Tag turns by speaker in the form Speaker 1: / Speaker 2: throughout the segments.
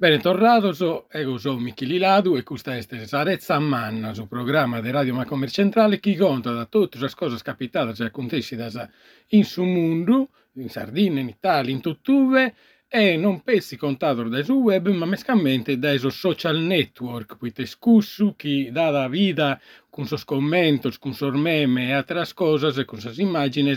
Speaker 1: Bene, tornados, ego sono Michele Ladu e questa è Sarezza Manna, su programma di Radio Macomer Centrale. Che conta da tutte le cose capitate e acontecida in su mondo, in Sardegna, in Italia, in tutt'uve, e non pensi contato dai su web, ma mescamente dai social network, poiché scussu chi dà la vita con suoi commenti, con suoi meme e altre cose, con sulle immagini,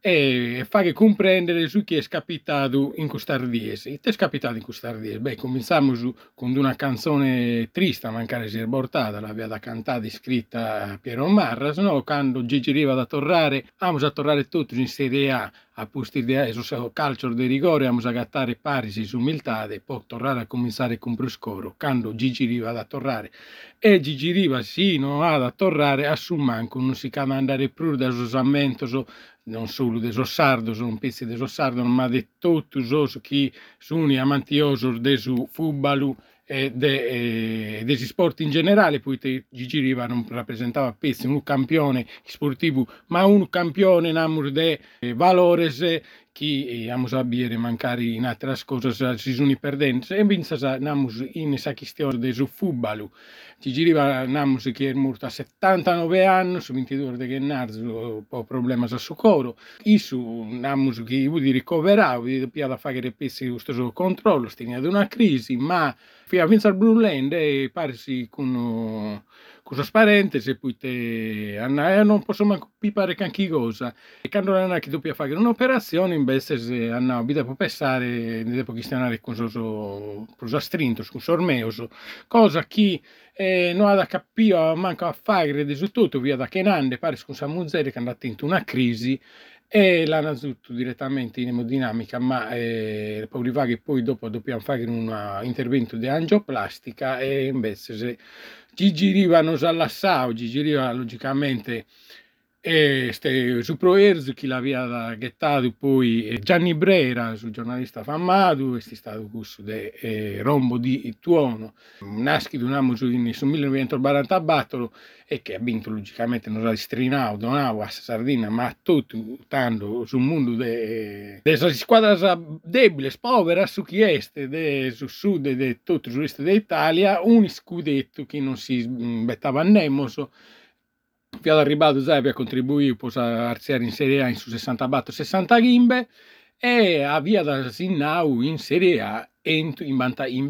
Speaker 1: e fare comprendere su chi è capitato in quest'ardiese. Ti è capitato in quest'ardiese? Beh, cominciamo con una canzone triste, mancare si è portata, l'aveva cantata e scritta Piero Marras, no? quando Gigi Riva da tornare, amo a tornare tutti in Serie A, a posti di su calcio di rigore, amo a gattare Parisi su umiltà, poi tornare a cominciare con Bruscoro, quando Gigi Riva da tornare. E Gigi Riva sì, non ha da tornare, a su manco, non si può andare più da usamento, non solo de sardo, sono pezzi de sardo, ma di tutti os che sono amantiosi del football e dei de sport in generale, poiché Gigi Riva non rappresentava pezzi un campione sportivo, ma un campione di valores chi amos a bere mancari in cose si sono perdendo e vinse namus in esa questione de su futbalo ci giriva namus che è morto a 79 anni su 22 di gennaio po problema sa su coro. Isu namus che vuol ricoverare vuol dire da fare pezzi questo controllo stinia di una crisi ma fino a vincere il Blue Land e parsi con cosa sparente se poi te Anna, eh, non posso manco pipare canchi cosa. E quando hanno che doppia fare un'operazione invece se hanno vita può pensare che stiano con so cosa strinto con sormeoso cosa che eh, non ha da capire manco a fare di tutto via da che nande pare con sa muzzere che è andata in una crisi e l'hanno tutto direttamente in emodinamica, ma eh, che poi dopo dobbiamo fare un intervento di angioplastica e invece se Gigi Riva non s'allassava, Gigi Riva logicamente e ste, su Proerzo chi l'aveva gettato poi Gianni Brera, il giornalista fammato, è stato questo de eh, Rombo di Tuono, nasci di un anno su 1944 e che ha vinto logicamente non ha strinato, donavo a Sardegna, ma tutto tanto sul mondo de, de squadra debole, povera su chi este, de, su sud di tutto il resto d'Italia, un scudetto che non si bettava nemmeno Fiat arrivato Zebia contribuì a arziare in Serie A in su 60 batto 60 gimbe e avvia da Sinnau in Serie A in banta in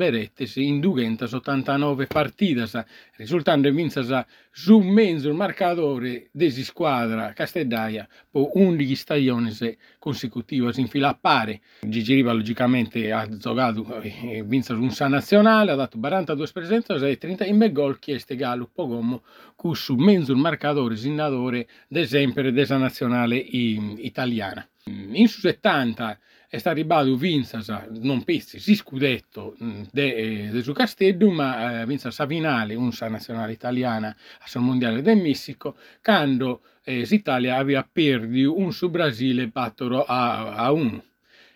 Speaker 1: in 289 partite, risultando in vinta su mezzo il marcatore desi squadra Castellaia per 11 stagioni consecutive in fila a pari. Gigi Riva logicamente ha giocato e vinto un San Nazionale, ha dato 42 presenze e 30 in gol chieste Gallo Pogomo con su mezzo il marcatore signatore d'esempio della nazionale italiana. In su 70 è stato arrivato Vinzasa, non pezzi, si scudetto mm, de, de su Castello, ma eh, Vinza Savinale, unsa nazionale italiana al mondiale del Messico, quando eh, l'Italia aveva perduto un su Brasile battoro a, a uno.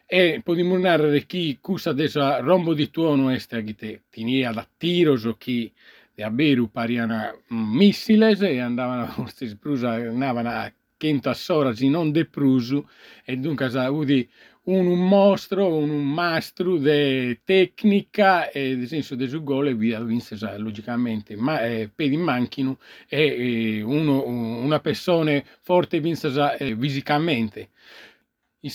Speaker 1: E possiamo narrare chi cusa desa rombo di tuono este che tinia da tiroso chi de aberu pariana mm, missiles e andavano, andavano a quinta sora non de prusu e dunque udi un, un mostro, un, un mastro di tecnica e nel senso del gol e via vinse logicamente ma eh, per manchino e eh, uno, una persona forte vinse eh, fisicamente in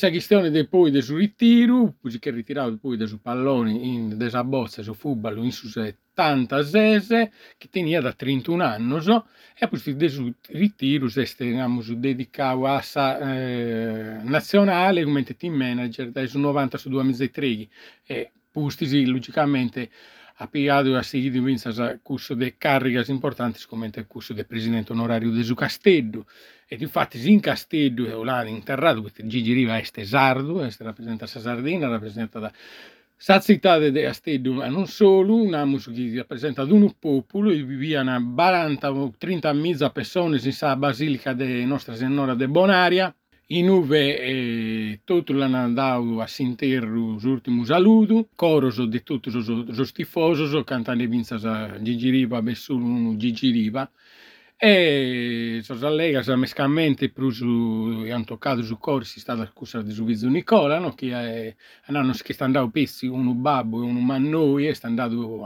Speaker 1: del poi del suo ritiro, che ritirato poi dei suoi palloni in desa bozza su football in su 70 sese, che tenia da 31 anni, so, e poi del suo ritiro si diciamo, dedicato a sa eh, nazionale come team manager dai su 90 su 2003 e pustisi logicamente ha piegato a seguire in corso di cariche importanti come il corso del presidente onorario di Castello e infatti in Castello là interrato perché Gigi Riva è sardo, è rappresenta la Sardegna, rappresenta la città di Castello ma non solo, una che rappresenta un popolo e viviano 40-30 mila persone in questa basilica di Nostra Signora di Bonaria in uve eh, tutto l'hanno andato a sentire l'ultimo saluto, coroso di tutti i tifosi, cantando vinza Gigi Riva, Bessulo Gigi Riva, e sono allega mescamente prusu hanno toccato su corsi stata accusa di subito Nicola no? che è hanno che sta andando pezzi uno babbo e uno mannoi e sta andando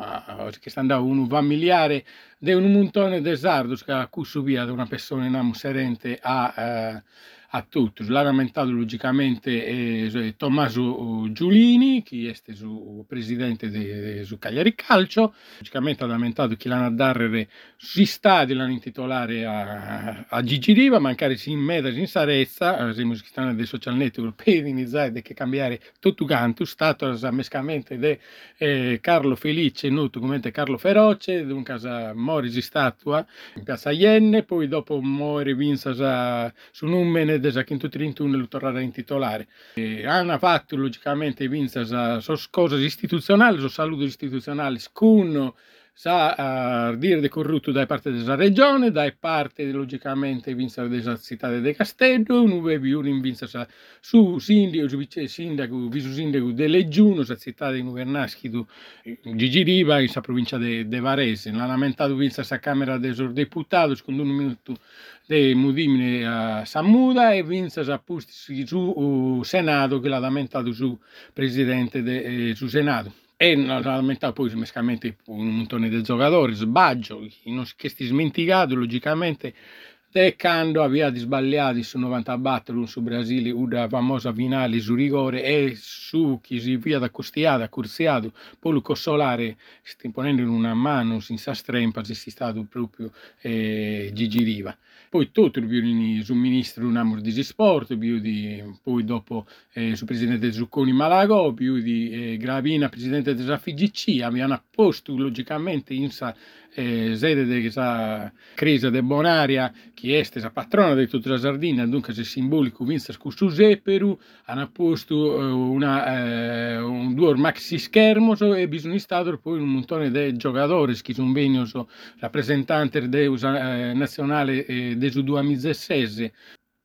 Speaker 1: che sta andando uno familiare di un montone di sardos che ha subito da una persona in serente a eh, a tutti. L'ha lamentato logicamente eh, Tommaso Giulini, che è il presidente di Cagliari Calcio, logicamente ha lamentato che l'hanno darre sui stadi, l'hanno intitolare a, a Gigi Riva, mancare in meda in Sarezza, siamo stanno dei social network per iniziare a cambiare tutto quanto, stato mescamente di eh, Carlo Felice, noto come Carlo Feroce, di un casa Morisi statua in piazza Ienne, poi dopo muore Vinza su Numene desde che in tutti i tunnel tornare in titolare. E hanno fatto logicamente vinse su cose istituzionali, su saluto istituzionale, scun sa uh, dire de corrutto da parte della regione, da parte logicamente vinse della città di Castello, non avevi un invinza su sindaco, su vice sindaco, vice sindaco delle Giuno, la città di Nuvernaschi, Gigi Riva, in sa provincia di Varese. L'ha lamentato vinse la Camera dei Deputati, secondo un minuto de Mudimine a Sammuda e vinse appunto su Senato che l'ha lamentato su Presidente del eh, Senato e lamentato poi mescamente un montone di giocatori, sbaglio, che sti smenticato logicamente De quando aveva sbagliato su 90 battere su Brasile una famosa finale su rigore e su chi si via da costiata, cursiato, poi lo Solare imponendo in una mano senza strempa, se si stato proprio eh, Gigi Riva. Poi tutto il ministro un amor di sport, più di, poi dopo eh, su presidente Zucconi Malago, più di eh, Gravina, presidente della FIGC, avevano posto logicamente in sa eh, sede della crisi di Bonaria, che è stata patrona di tutta la Sardegna, dunque se simbolico vinse su Seperu, hanno posto eh, una, eh, un due maxi schermo e bisogna stato poi un montone di giocatori che sono venuti rappresentanti della eh, nazionale eh, del 2016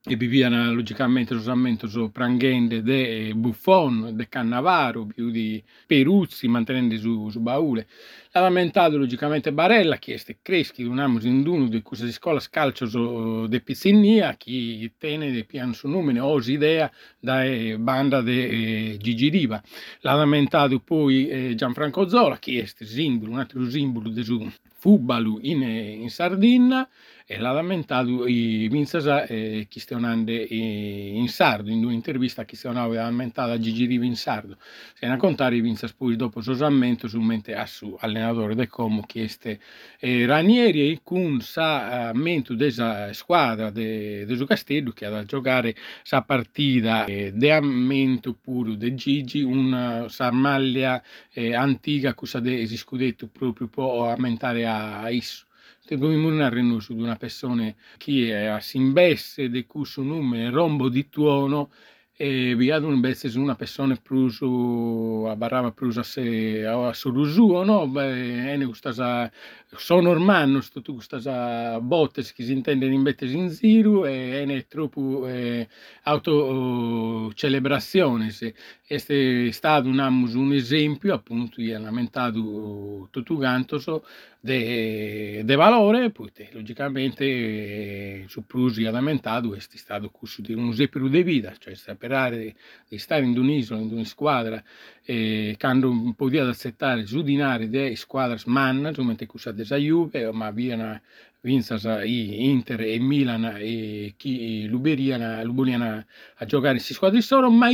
Speaker 1: e vivevano logicamente solamente su Pranghende de Buffon, de Cannavaro, più di Peruzzi, mantenendo su, su baule. Ha lamentato logicamente Barella, è creschi di un amo in uno di questa scuola scalcio de Pizzinnia, che tiene de pian su numero, osi idea da banda de Gigi Riva. L'ha lamentato poi eh, Gianfranco Zola, è simbolo, un altro simbolo del Fubalu in, in Sardegna, e l'ha lamentato i Vincesa eh, Chistionande in sardo, in un'intervista che aveva lamentato a Gigi Riva in sardo. Se ne contare i Vincesa poi dopo sosammento su mente a su allenatore del Como chieste eh, Ranieri con sa mento della squadra de, de Castello che ha da giocare sa partita eh, de ammento puro de Gigi, una sa maglia eh, antica che sa de scudetto proprio può aumentare a, a isso Narrare su di una persona che si imbesse di questo nome rombo di tuono e vi ad un invece su una persona a barrava prusu a se a surusuo no beh ene questa sono ormai sto tu questa botte che si intende in bette in ziru e ene troppo eh, auto celebrazione se este stato un, un esempio appunto di lamentato tutto quanto so de, de valore, poi logicamente eh, su prusi lamentato è stato questo di un esempio di vita, cioè sperare di stare in un'isola, in una squadra, eh, quando un po' di accettare su dinari di squadre man, mentre questa della Juve, ma viene vinsa Inter e Milan e chi Luberiana, Luberiana a giocare in squadre solo, ma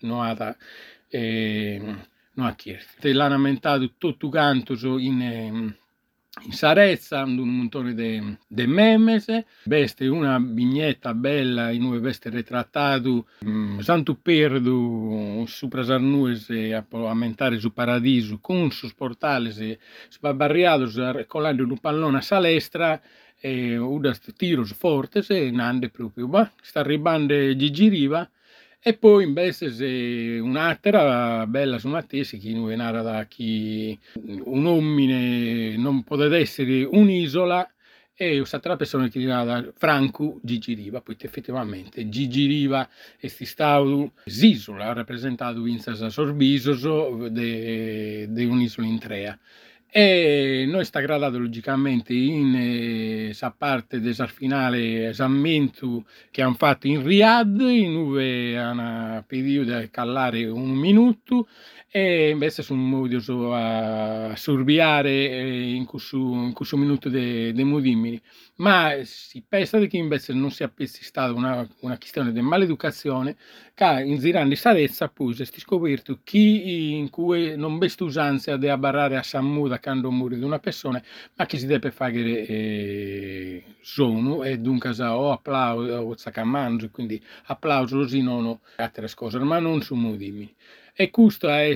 Speaker 1: non ha eh, non ha chiesto. L'hanno lamentato tutto quanto in eh, Sarezza, un montone di de memes, veste una vignetta bella in cui veste ritrattato um, Santo Perdu sopra Sarnuese a, a mentare su Paradiso con sus portales sbarriados colando un pallone a salestra e una tiros fortes e nande proprio, ma sta arrivando Gigi Riva e poi invece un'altra bella su Mattesi che non era da chi un uomine non poteva essere un'isola e un'altra persona che era Franco Gigi Riva, poi effettivamente Gigi Riva è stato l'isola, ha rappresentato in Sorbiso di un'isola in Trea e noi sta gradato logicamente in eh, parte del finale esamento che hanno fatto in Riyadh. In dove hanno periodo di callare un minuto e invece sono modo a surviare eh, in questo, in questo minuto di Mudimini ma si pensa che invece non sia stata una, una questione di maleducazione che in Zirani Sarezza poi si è scoperto chi in cui non besta usanza di abbarrare a Sammuda quando muore di una persona ma che si deve fare eh, sono e dunque o applauso o zaccamanzo quindi applauso così non altre cose ma non su Mudimini e questo è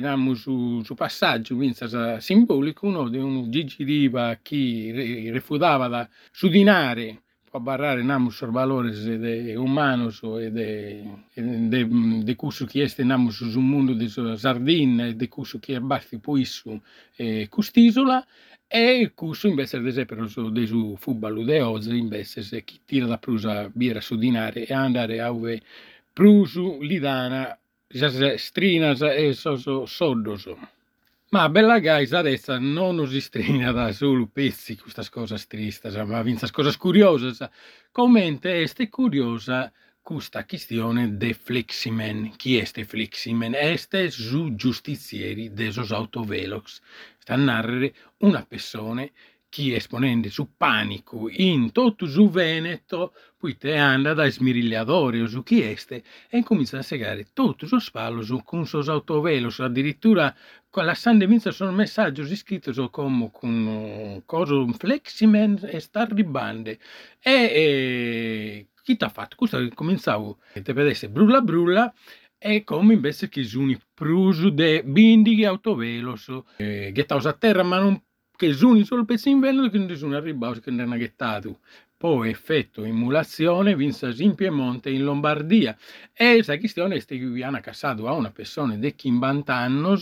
Speaker 1: namu su, su passaggio simbolico uno di un Gigi Riva che rifutava da sudinare può barrare namu sul valore umano e de, de, de questo che è namu su un mondo di sardina e di questo che è basti poi su eh, quest'isola e questo invece ad esempio su football de oggi invece se chi tira da prusa birra sudinare e andare a ove prusu lidana strinas e sono soddoso. Ma bella gaisa adesso non si strina da solo pezzi questa cosa triste, ma questa cosa curiosa. Commente este curiosa questa questione de Fleximen. Chi è este Fleximen? Este su giustizieri desos autovelox. Sta a narrare una persona chi esponente su panico in tutto su Veneto, poi te anda da smirigliadori o su chi este e comincia a segare tutto su spallo su con sos autovelos, addirittura con la sande minza sono messaggi scritti so come con coso un fleximen e sta ribande e, e chi t'ha fatto? Questo cominciavo te vedesse brulla brulla e come invece che sono pruso de bindi autovelos eh, gettaus a terra ma non che sono solo pezzi in velo che sono arrivato che non hanno gettato poi effetto emulazione vinse in Piemonte in Lombardia. E la questione è che viene cassato a una persona di 50 anni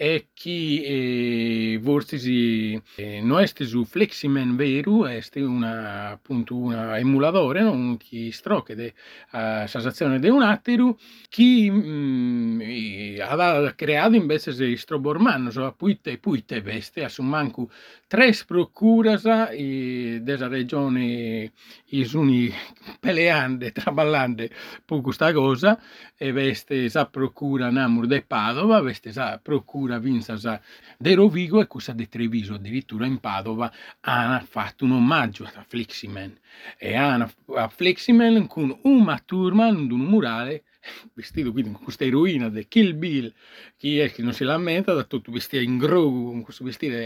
Speaker 1: e chi eh, vorsi eh, non è su fleximen veru è una appunto una emulatore non chi stroche de uh, sensazione di un atteru chi mm, ha creato invece se strobormanno so puite puite veste a manco tre procuras della regione i suni peleande traballande per questa cosa e veste sa procura namur de Padova veste sa procura Vinzas de Rovigo e questa di Treviso, addirittura in Padova hanno fatto un omaggio a Fleximan. E hanno a Fleximan con una turma un murale vestito quindi con questa eroina di Kill Bill chi è che non si lamenta da tutto vestito in grogo con questo vestito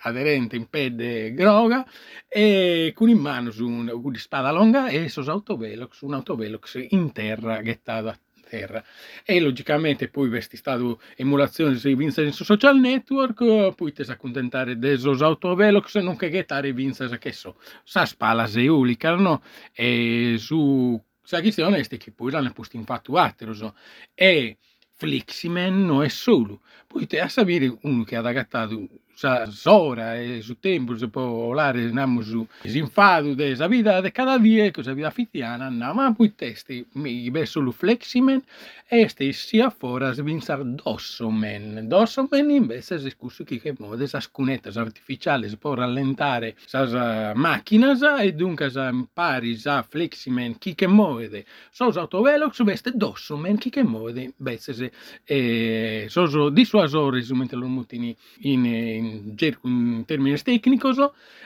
Speaker 1: aderente in pelle groga e con in mano su un, una spada lunga e su autovelox un autovelox in terra gettata terra. E logicamente poi questi stato emulazione sui Vincent su social network, poi ti accontentare desos autovelox, nonché gettare Vincent che so, sa spala se ulicano e su sa questione è che poi l'hanno posto infatuato e Fliximen non è solo, poi te a sapere uno che ha agattato sa sora e su tempo si può volare andiamo su sinfado de sa vita de cada dia cosa vita fitiana andiamo a poi testi mi beso lu fleximen e stessi a fora svinsar dossomen dossomen invece si scuso che che mode sa scunetta artificiale si può rallentare sa macchina e dunque sa impari sa fleximen chi che muove so autovelox veste dossomen chi che muove invece e so disuasore mentre lo mutini in, in in, in termini tecnici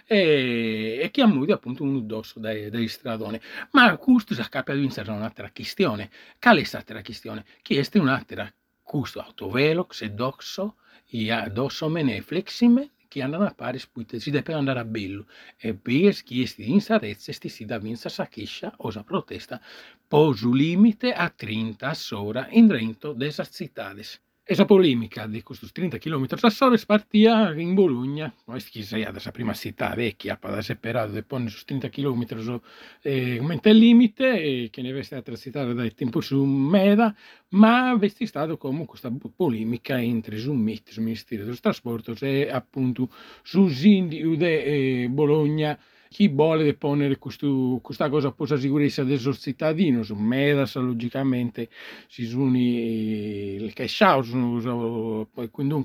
Speaker 1: e, e che ammudi appunto un addosso dai, dai stradoni. Ma questo si scappa di un'altra questione. Qual è la questione? È un'altra questo autovelox e doxo e addosso mene flexime che andano a pari spuite si deve andare a bello e per chiesti in sarezze sti si da vinsa sa chiscia o sa protesta posu limite a 30 sora in drento des cittades. Esa polemica di questi 30 km a sole partia in Bologna, questa è la prima città vecchia, per separare de pone su 30 km eh, aumenta il limite, e che ne è stata transitata dal tempo su Meda, ma è stato come questa polemica entre su MIT, sul Ministero dello Trasporto, e appunto su Zindi di eh, Bologna, chi vuole ponere questo, questa cosa possa sicurezza del suo cittadino, su medas logicamente si sono il cash out, quindi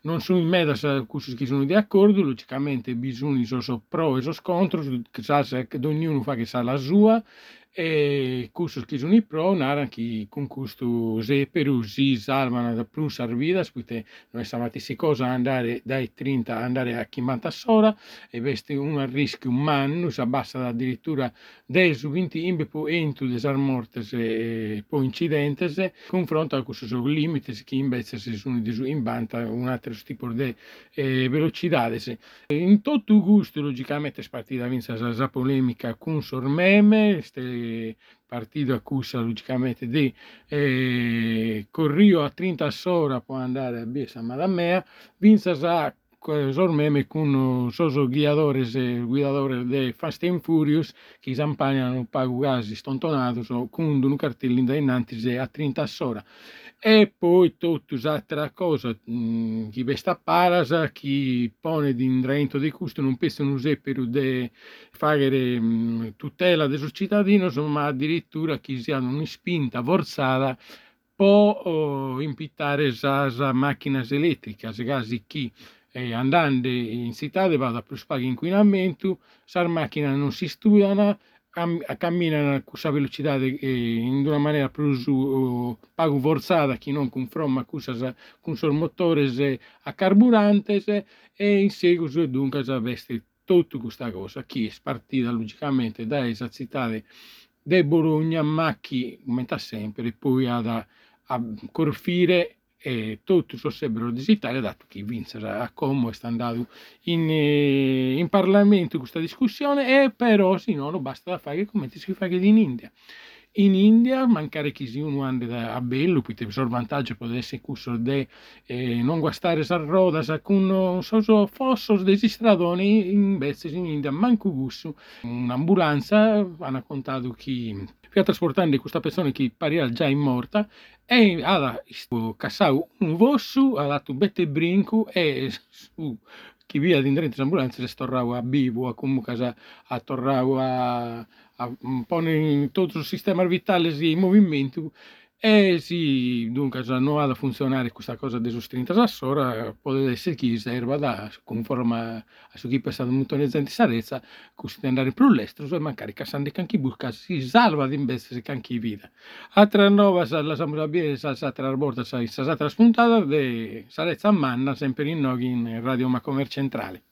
Speaker 1: non sono in medas che sono di accordo, logicamente bisogna sono pro e sono contro, che ognuno fa che sa la sua, e questo che sono i pro, nara che con questo se per si salvano da più servidas, perché noi stamattina si cosa andare dai 30 andare a 50 ora e veste un rischio si abbassa addirittura 10 o 20 imbepo entro des mortes e poi incidentes, confronto a questo sono limiti che invece si sono in banta un altro tipo di eh, velocità. In tutto gusto, logicamente, spartita vinta la polemica con Sormeme, ste partito accusa logicamente di eh, corrio a 30 ora può andare a Biesa Madamea, vinse a sormeme con soso guiadores e guidadores de Fast and Furious che campagnano pago gasi stontonados con un cartello da innanti a 30 ora e poi tutta un'altra cosa mm, chi vesta parasa chi pone di drento di questo non pensa usare per de fare mm, tutela del cittadino ma addirittura chi si ha una spinta forzata può oh, impittare le macchine elettriche, casi chi andando in città vada più spaghi inquinamento, le macchine non si studiano cam, camminano a questa velocità eh, in una maniera più uh, forzata che non conforma con i motori a carburante e in seguito dunque veste tutta questa cosa. Che è partita logicamente da esa città di Bologna ma che aumenta sempre poi ad a, a corfire e tutti sarebbero d'Italia dato che Vince a Como è andato in, eh, in Parlamento questa discussione e però se no non basta fare come si fa in India in India mancare chi si uno anda a bello quindi il vantaggio può essere questo di eh, non guastare sa roda sa con so fosso dei stradoni invece in India manco gusto un'ambulanza hanno contato chi fia trasportando questa persona che pariva già in morta e ha cassato un vosso ha dato un bette brinco e su chi via di dentro l'ambulanza si tornava a vivo a comunque a tornava a a pone tutto il sistema vitale in movimento e sì, dunque non ha a funzionare questa cosa dei 30 ora può essere che serva conforme a chi è stato molto in sarezza così andare per l'estero e magari cassando canchi busca si salva di invece canchi vita. Altra nuova la siamo bene salsa tra borda sa sa spuntata de sarezza manna sempre in in Radio Macomer Centrale